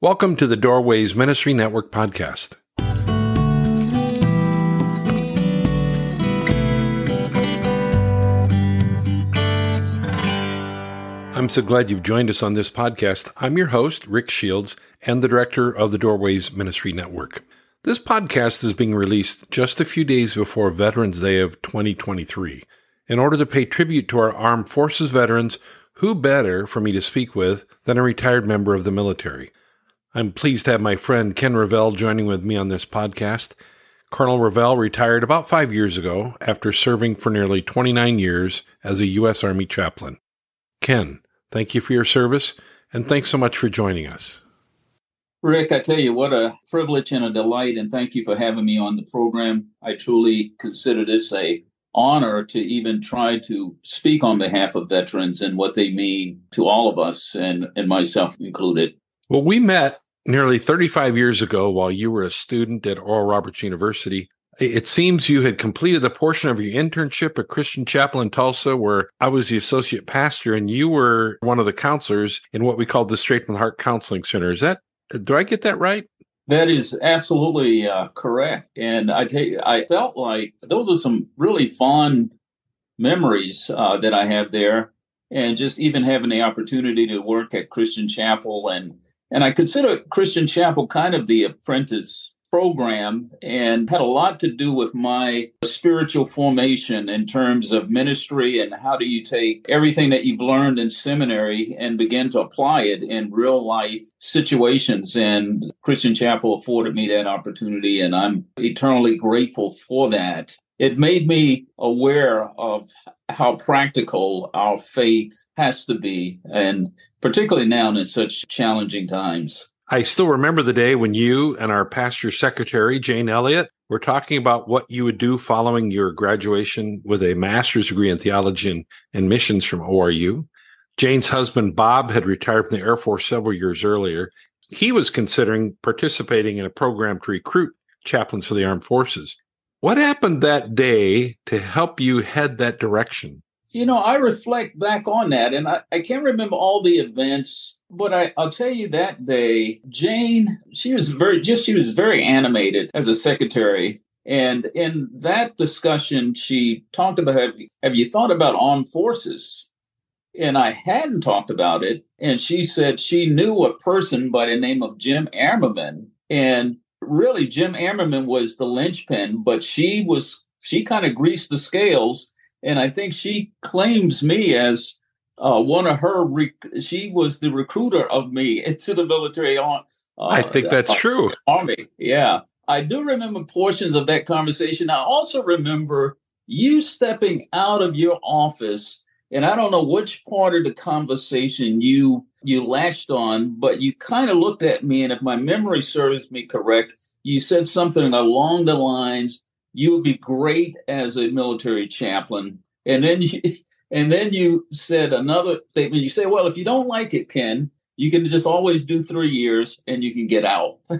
Welcome to the Doorways Ministry Network podcast. I'm so glad you've joined us on this podcast. I'm your host, Rick Shields, and the director of the Doorways Ministry Network. This podcast is being released just a few days before Veterans Day of 2023. In order to pay tribute to our armed forces veterans, who better for me to speak with than a retired member of the military? I'm pleased to have my friend Ken Revell joining with me on this podcast. Colonel Revell retired about five years ago after serving for nearly 29 years as a U.S. Army chaplain. Ken, thank you for your service and thanks so much for joining us. Rick, I tell you what a privilege and a delight, and thank you for having me on the program. I truly consider this a honor to even try to speak on behalf of veterans and what they mean to all of us, and, and myself included. Well, we met nearly 35 years ago while you were a student at Oral Roberts University. It seems you had completed a portion of your internship at Christian Chapel in Tulsa, where I was the associate pastor, and you were one of the counselors in what we called the Straight from the Heart Counseling Center. Is that, do I get that right? That is absolutely uh, correct. And I tell you, I felt like those are some really fond memories uh, that I have there. And just even having the opportunity to work at Christian Chapel and and I consider Christian Chapel kind of the apprentice program and had a lot to do with my spiritual formation in terms of ministry and how do you take everything that you've learned in seminary and begin to apply it in real life situations. And Christian Chapel afforded me that opportunity and I'm eternally grateful for that it made me aware of how practical our faith has to be and particularly now in such challenging times. I still remember the day when you and our pastor secretary, Jane Elliott, were talking about what you would do following your graduation with a master's degree in theology and, and missions from ORU. Jane's husband, Bob, had retired from the Air Force several years earlier. He was considering participating in a program to recruit chaplains for the armed forces. What happened that day to help you head that direction? You know, I reflect back on that and I, I can't remember all the events, but I, I'll tell you that day, Jane, she was very, just, she was very animated as a secretary. And in that discussion, she talked about have you, have you thought about armed forces? And I hadn't talked about it. And she said she knew a person by the name of Jim Ammerman. And really, Jim Ammerman was the linchpin, but she was, she kind of greased the scales and I think she claims me as uh, one of her. Rec- she was the recruiter of me into the military. On uh, I think that's uh, true. Army, yeah. I do remember portions of that conversation. I also remember you stepping out of your office, and I don't know which part of the conversation you you latched on, but you kind of looked at me, and if my memory serves me correct, you said something along the lines you would be great as a military chaplain. And then you, and then you said another statement. You say, well, if you don't like it, Ken, you can just always do three years and you can get out.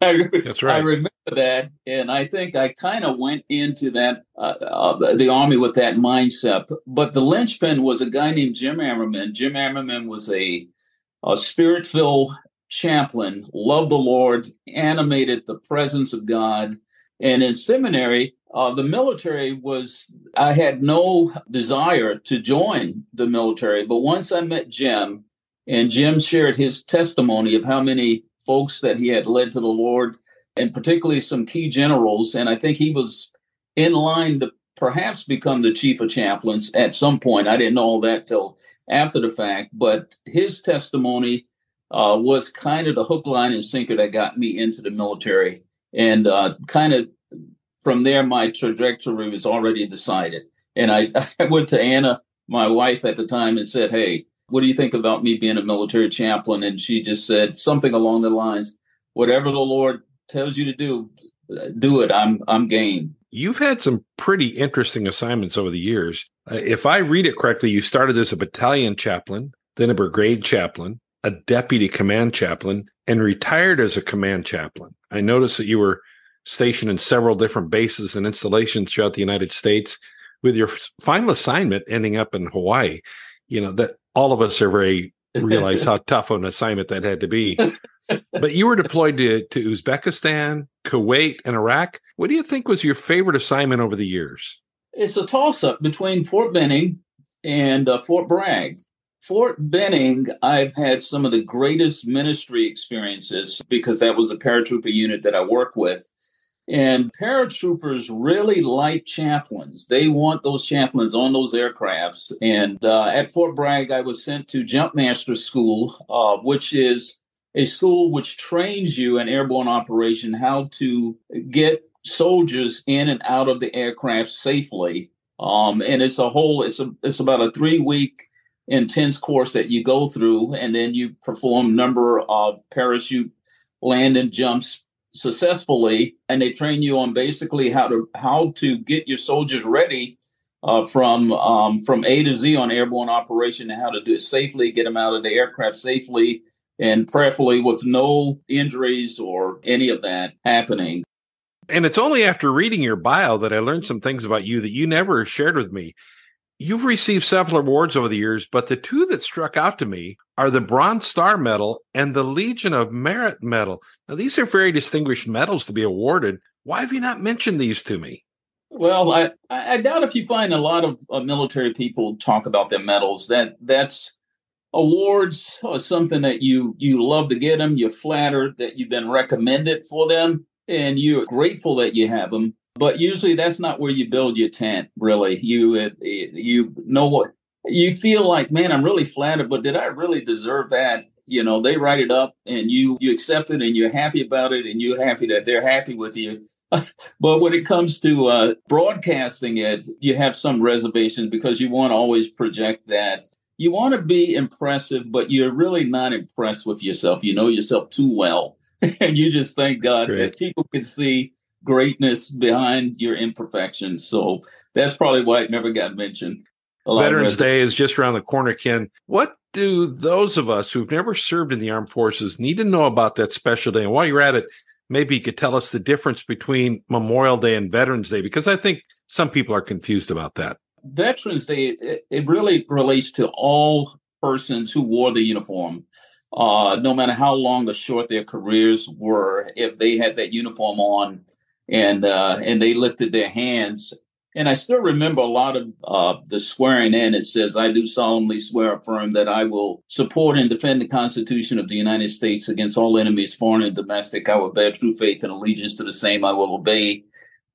I, That's right. I remember that, and I think I kind of went into that uh, uh, the army with that mindset. But the linchpin was a guy named Jim Ammerman. Jim Ammerman was a, a spirit-filled chaplain, loved the Lord, animated the presence of God, and in seminary, uh, the military was, I had no desire to join the military. But once I met Jim, and Jim shared his testimony of how many folks that he had led to the Lord, and particularly some key generals. And I think he was in line to perhaps become the chief of chaplains at some point. I didn't know all that till after the fact, but his testimony uh, was kind of the hook, line, and sinker that got me into the military and uh, kind of from there, my trajectory was already decided. And I, I went to Anna, my wife at the time, and said, Hey, what do you think about me being a military chaplain? And she just said something along the lines, whatever the Lord tells you to do, do it. I'm, I'm game. You've had some pretty interesting assignments over the years. Uh, if I read it correctly, you started as a battalion chaplain, then a brigade chaplain, a deputy command chaplain, and retired as a command chaplain. I noticed that you were stationed in several different bases and installations throughout the United States, with your final assignment ending up in Hawaii. You know, that all of us are very realize how tough an assignment that had to be. but you were deployed to, to Uzbekistan, Kuwait, and Iraq. What do you think was your favorite assignment over the years? It's a toss up between Fort Benning and uh, Fort Bragg. Fort Benning, I've had some of the greatest ministry experiences because that was a paratrooper unit that I work with. And paratroopers really like chaplains. They want those chaplains on those aircrafts. And uh, at Fort Bragg, I was sent to Jumpmaster School, uh, which is a school which trains you in airborne operation how to get soldiers in and out of the aircraft safely. Um, and it's a whole, it's a, it's about a three week intense course that you go through, and then you perform number of parachute landing jumps successfully, and they train you on basically how to how to get your soldiers ready uh, from um, from A to Z on airborne operation and how to do it safely, get them out of the aircraft safely, and prayerfully with no injuries or any of that happening. And it's only after reading your bio that I learned some things about you that you never shared with me. You've received several awards over the years, but the two that struck out to me are the Bronze Star Medal and the Legion of Merit Medal. Now, these are very distinguished medals to be awarded. Why have you not mentioned these to me? Well, I, I doubt if you find a lot of uh, military people talk about their medals. That that's awards are something that you you love to get them. You're flattered that you've been recommended for them, and you're grateful that you have them but usually that's not where you build your tent really. You it, it, you know what you feel like man i'm really flattered but did i really deserve that? You know they write it up and you you accept it and you're happy about it and you're happy that they're happy with you. But when it comes to uh, broadcasting it you have some reservations because you want to always project that. You want to be impressive but you're really not impressed with yourself. You know yourself too well. And you just thank god Great. that people can see greatness behind your imperfections. So that's probably why it never got mentioned. Veterans Day is just around the corner, Ken. What do those of us who've never served in the armed forces need to know about that special day? And while you're at it, maybe you could tell us the difference between Memorial Day and Veterans Day, because I think some people are confused about that. Veterans Day, it, it really relates to all persons who wore the uniform. Uh, no matter how long or short their careers were, if they had that uniform on, and uh, and they lifted their hands. And I still remember a lot of uh, the swearing in. It says, "I do solemnly swear affirm that I will support and defend the Constitution of the United States against all enemies, foreign and domestic. I will bear true faith and allegiance to the same. I will obey."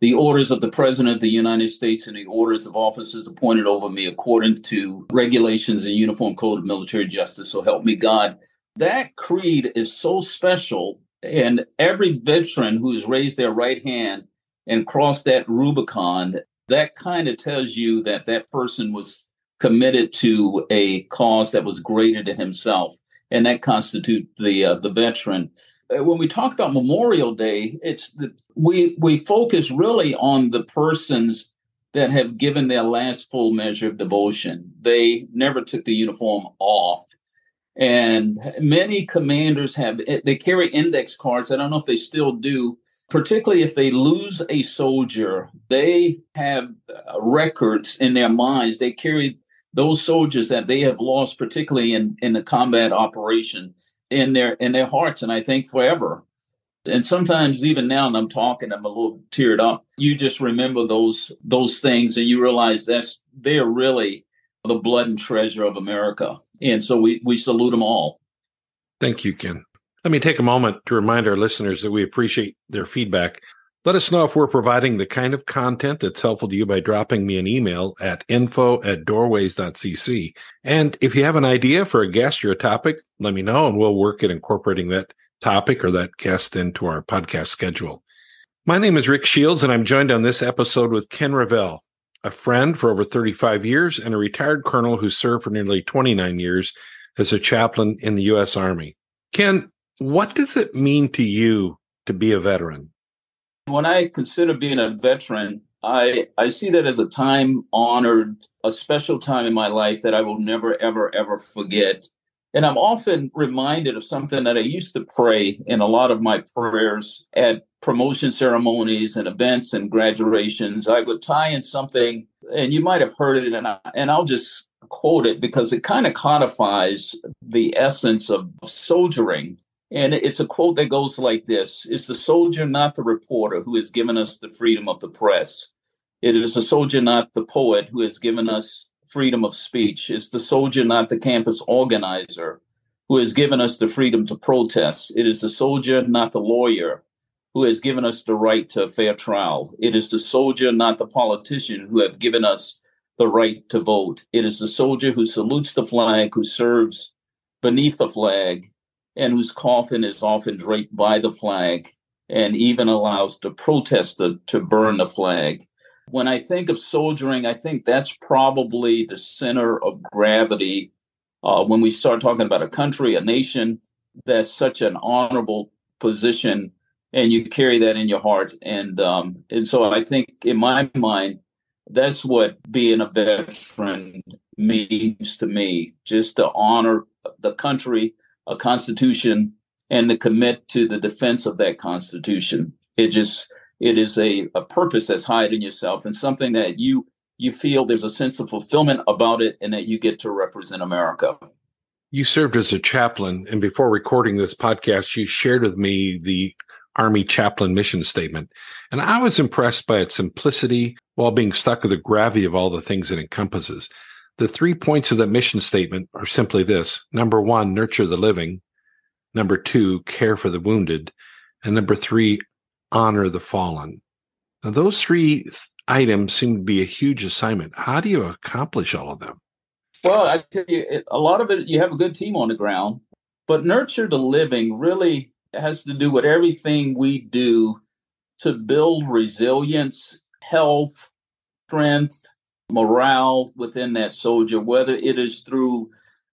The orders of the President of the United States and the orders of officers appointed over me according to regulations and Uniform Code of Military Justice. So help me God. That creed is so special and every veteran who's raised their right hand and crossed that Rubicon, that kind of tells you that that person was committed to a cause that was greater to himself, and that constitute the uh, the veteran. Uh, when we talk about Memorial Day, it's the, we we focus really on the persons that have given their last full measure of devotion. They never took the uniform off and many commanders have, they carry index cards. I don't know if they still do, particularly if they lose a soldier, they have uh, records in their minds. They carry those soldiers that they have lost, particularly in, in the combat operation, in their in their hearts, and I think forever. And sometimes even now, and I'm talking, I'm a little teared up. You just remember those those things, and you realize that's they're really the blood and treasure of America. And so we, we salute them all. Thank you, Ken. Let me take a moment to remind our listeners that we appreciate their feedback. Let us know if we're providing the kind of content that's helpful to you by dropping me an email at info at doorways.cc. And if you have an idea for a guest or a topic, let me know and we'll work at incorporating that topic or that guest into our podcast schedule. My name is Rick Shields, and I'm joined on this episode with Ken Revell a friend for over 35 years, and a retired colonel who served for nearly 29 years as a chaplain in the U.S. Army. Ken, what does it mean to you to be a veteran? When I consider being a veteran, I, I see that as a time honored, a special time in my life that I will never, ever, ever forget. And I'm often reminded of something that I used to pray in a lot of my prayers at promotion ceremonies and events and graduations. I would tie in something, and you might have heard it, and, I, and I'll just quote it because it kind of codifies the essence of soldiering. And it's a quote that goes like this It's the soldier, not the reporter, who has given us the freedom of the press. It is the soldier, not the poet, who has given us freedom of speech. It's the soldier, not the campus organizer, who has given us the freedom to protest. It is the soldier, not the lawyer, who has given us the right to a fair trial. It is the soldier, not the politician, who have given us the right to vote. It is the soldier who salutes the flag, who serves beneath the flag, and whose coffin is often draped by the flag, and even allows the protester to burn the flag. When I think of soldiering, I think that's probably the center of gravity uh, when we start talking about a country, a nation, that's such an honorable position, and you carry that in your heart. And um, and so I think, in my mind, that's what being a veteran means to me. Just to honor the country, a constitution, and to commit to the defense of that constitution. It just it is a, a purpose that's hiding yourself and something that you you feel there's a sense of fulfillment about it and that you get to represent America. You served as a chaplain, and before recording this podcast, you shared with me the Army chaplain mission statement. And I was impressed by its simplicity while being stuck with the gravity of all the things it encompasses. The three points of the mission statement are simply this number one, nurture the living. Number two, care for the wounded. And number three, honor the fallen. Now, those three items seem to be a huge assignment. How do you accomplish all of them? Well, I tell you, a lot of it, you have a good team on the ground, but nurture the living really has to do with everything we do to build resilience, health, strength, morale within that soldier, whether it is through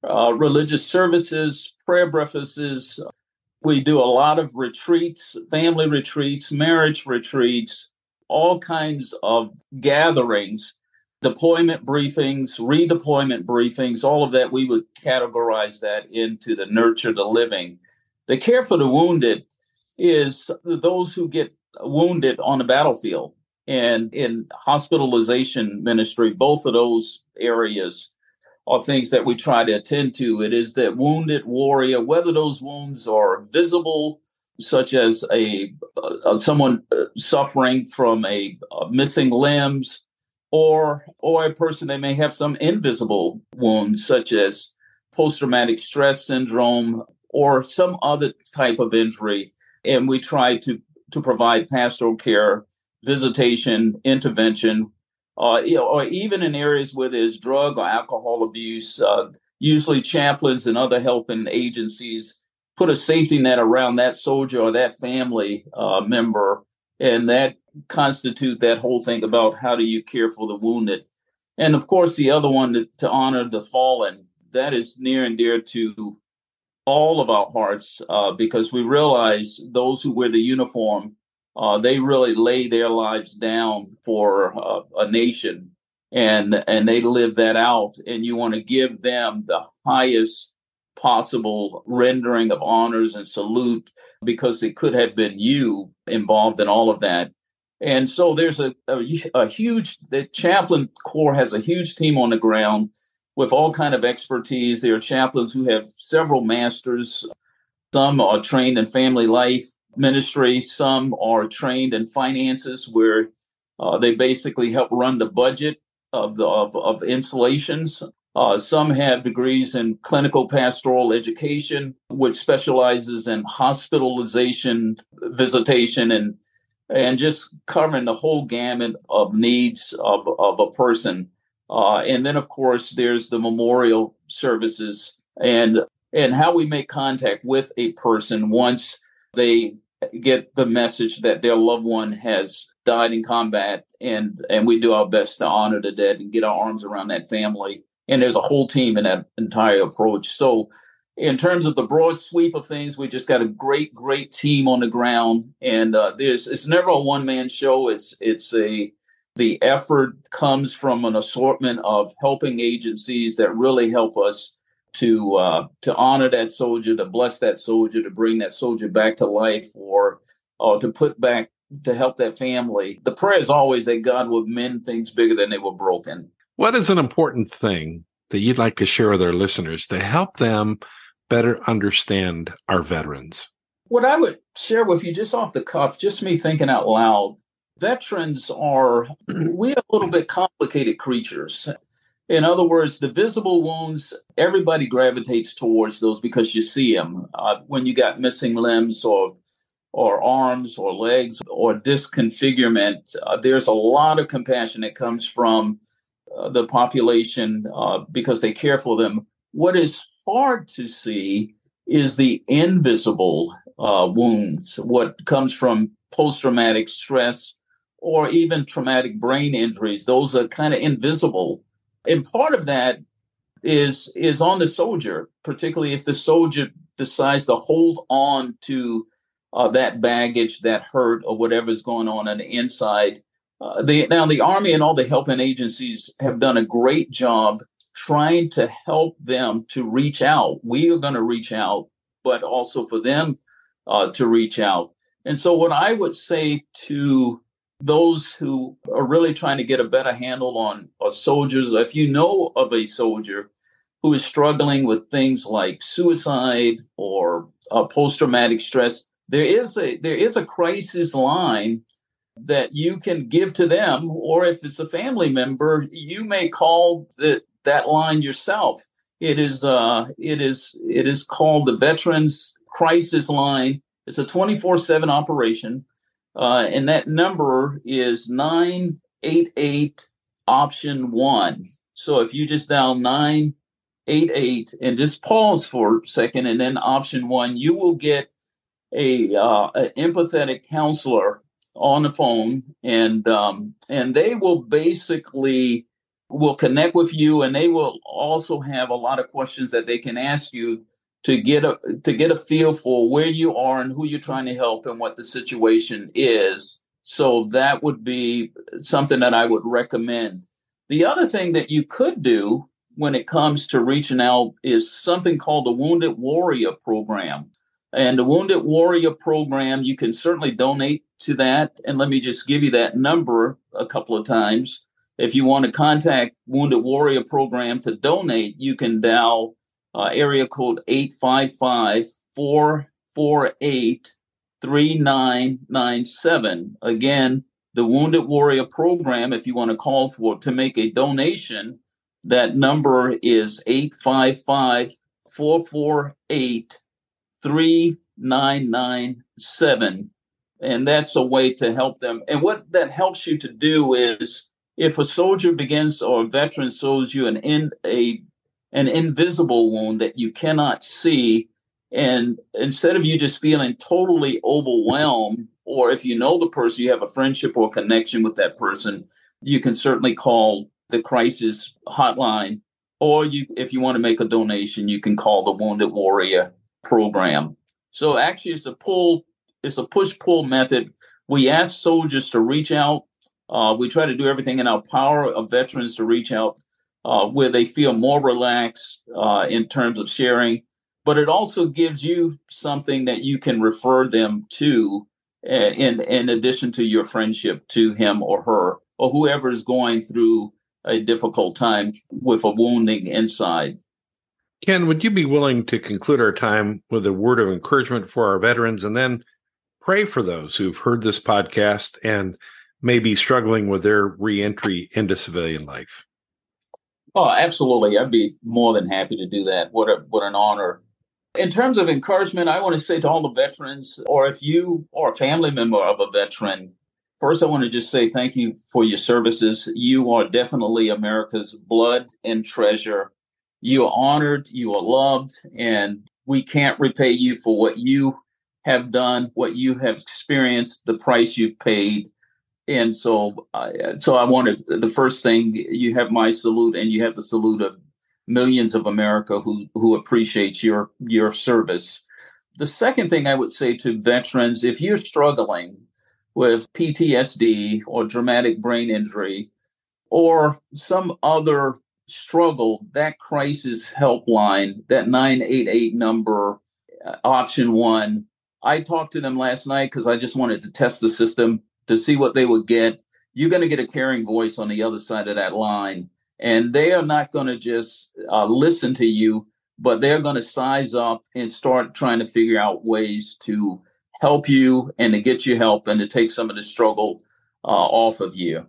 uh, religious services, prayer breakfasts. We do a lot of retreats, family retreats, marriage retreats, all kinds of gatherings, deployment briefings, redeployment briefings, all of that. We would categorize that into the nurture the living. The care for the wounded is those who get wounded on the battlefield and in hospitalization ministry, both of those areas are things that we try to attend to. It is that wounded warrior, whether those wounds are visible such as a, uh, someone suffering from a uh, missing limbs or or a person that may have some invisible wounds such as post-traumatic stress syndrome or some other type of injury and we try to to provide pastoral care visitation intervention uh, or even in areas where there's drug or alcohol abuse uh, usually chaplains and other helping agencies put a safety net around that soldier or that family uh, member, and that constitute that whole thing about how do you care for the wounded. And of course, the other one to, to honor the fallen, that is near and dear to all of our hearts uh, because we realize those who wear the uniform, uh, they really lay their lives down for uh, a nation and and they live that out and you want to give them the highest possible rendering of honors and salute because it could have been you involved in all of that. And so there's a, a, a, huge, the chaplain corps has a huge team on the ground with all kind of expertise. There are chaplains who have several masters. Some are trained in family life ministry. Some are trained in finances where uh, they basically help run the budget of the of, of installations. Uh, some have degrees in clinical pastoral education, which specializes in hospitalization, visitation, and and just covering the whole gamut of needs of, of a person. Uh, and then, of course, there's the memorial services and and how we make contact with a person once they get the message that their loved one has died in combat and and we do our best to honor the dead and get our arms around that family and there's a whole team in that entire approach. So, in terms of the broad sweep of things, we just got a great, great team on the ground, and uh, there's it's never a one man show. It's it's a the effort comes from an assortment of helping agencies that really help us to uh, to honor that soldier, to bless that soldier, to bring that soldier back to life, or or to put back to help that family. The prayer is always that God would mend things bigger than they were broken. What is an important thing that you'd like to share with our listeners to help them better understand our veterans? What I would share with you just off the cuff, just me thinking out loud, veterans are, we a little bit complicated creatures. In other words, the visible wounds, everybody gravitates towards those because you see them. Uh, when you got missing limbs or or arms or legs or disconfigurement, uh, there's a lot of compassion that comes from uh, the population uh, because they care for them. What is hard to see is the invisible uh, wounds, what comes from post traumatic stress or even traumatic brain injuries. Those are kind of invisible. And part of that is is on the soldier, particularly if the soldier decides to hold on to uh, that baggage, that hurt, or whatever's going on on the inside. Uh, the, now, the Army and all the helping agencies have done a great job trying to help them to reach out. We are going to reach out, but also for them uh, to reach out. And so, what I would say to those who are really trying to get a better handle on soldiers, if you know of a soldier who is struggling with things like suicide or uh, post traumatic stress, there is a there is a crisis line that you can give to them, or if it's a family member, you may call the, that line yourself. It is uh, it is it is called the Veterans Crisis Line. It's a twenty four seven operation, uh, and that number is nine eight eight option one. So if you just dial nine eight eight and just pause for a second, and then option one, you will get a uh, an empathetic counselor on the phone, and um, and they will basically will connect with you, and they will also have a lot of questions that they can ask you to get a to get a feel for where you are and who you're trying to help and what the situation is. So that would be something that I would recommend. The other thing that you could do when it comes to reaching out is something called the Wounded Warrior Program. And the Wounded Warrior Program, you can certainly donate to that. And let me just give you that number a couple of times. If you want to contact Wounded Warrior Program to donate, you can dial uh, area code 855 448 3997. Again, the Wounded Warrior Program, if you want to call for to make a donation, that number is 855 448 3997. And that's a way to help them. And what that helps you to do is if a soldier begins or a veteran shows you an in, a an invisible wound that you cannot see, and instead of you just feeling totally overwhelmed, or if you know the person, you have a friendship or connection with that person, you can certainly call the crisis hotline, or you, if you want to make a donation, you can call the Wounded Warrior program. So actually, it's a pull, it's a push pull method. We ask soldiers to reach out. Uh, we try to do everything in our power of veterans to reach out uh, where they feel more relaxed uh, in terms of sharing. But it also gives you something that you can refer them to uh, in in addition to your friendship to him or her or whoever is going through a difficult time with a wounding inside. Ken, would you be willing to conclude our time with a word of encouragement for our veterans and then pray for those who've heard this podcast and may be struggling with their reentry into civilian life? Oh, absolutely. I'd be more than happy to do that. What a what an honor. In terms of encouragement, I want to say to all the veterans, or if you are a family member of a veteran, first I want to just say thank you for your services. You are definitely America's blood and treasure you are honored, you are loved, and we can't repay you for what you have done, what you have experienced, the price you've paid. And so, uh, so I wanted the first thing you have my salute, and you have the salute of millions of America who who appreciates your your service. The second thing I would say to veterans, if you're struggling with PTSD or traumatic brain injury or some other struggle, that crisis helpline, that 988 number, uh, option one, I talked to them last night because I just wanted to test the system to see what they would get. You're going to get a caring voice on the other side of that line. and they are not going to just uh, listen to you, but they're going to size up and start trying to figure out ways to help you and to get you help and to take some of the struggle uh, off of you.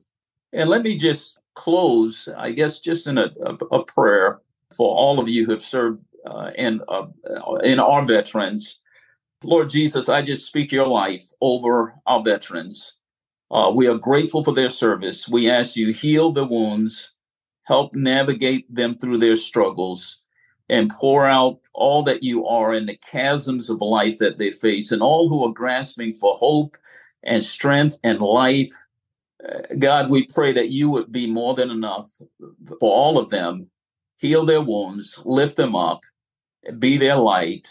And let me just close, I guess, just in a, a, a prayer for all of you who have served uh, in, uh, in our veterans. Lord Jesus, I just speak your life over our veterans. Uh, we are grateful for their service. We ask you heal the wounds, help navigate them through their struggles, and pour out all that you are in the chasms of life that they face, and all who are grasping for hope and strength and life. Uh, God, we pray that you would be more than enough for all of them. Heal their wounds, lift them up, be their light.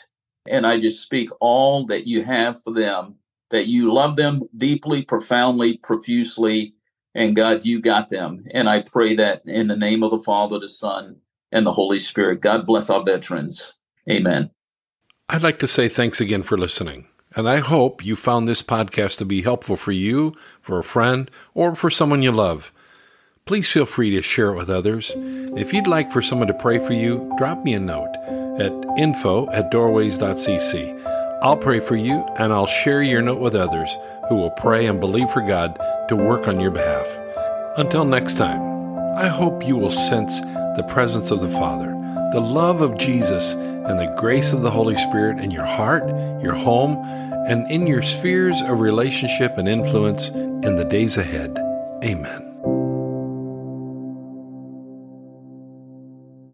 And I just speak all that you have for them, that you love them deeply, profoundly, profusely. And God, you got them. And I pray that in the name of the Father, the Son, and the Holy Spirit. God bless our veterans. Amen. I'd like to say thanks again for listening. And I hope you found this podcast to be helpful for you, for a friend, or for someone you love. Please feel free to share it with others. If you'd like for someone to pray for you, drop me a note at info at doorways.cc. I'll pray for you and I'll share your note with others who will pray and believe for God to work on your behalf. Until next time, I hope you will sense the presence of the Father, the love of Jesus, and the grace of the Holy Spirit in your heart, your home, and in your spheres of relationship and influence in the days ahead. Amen.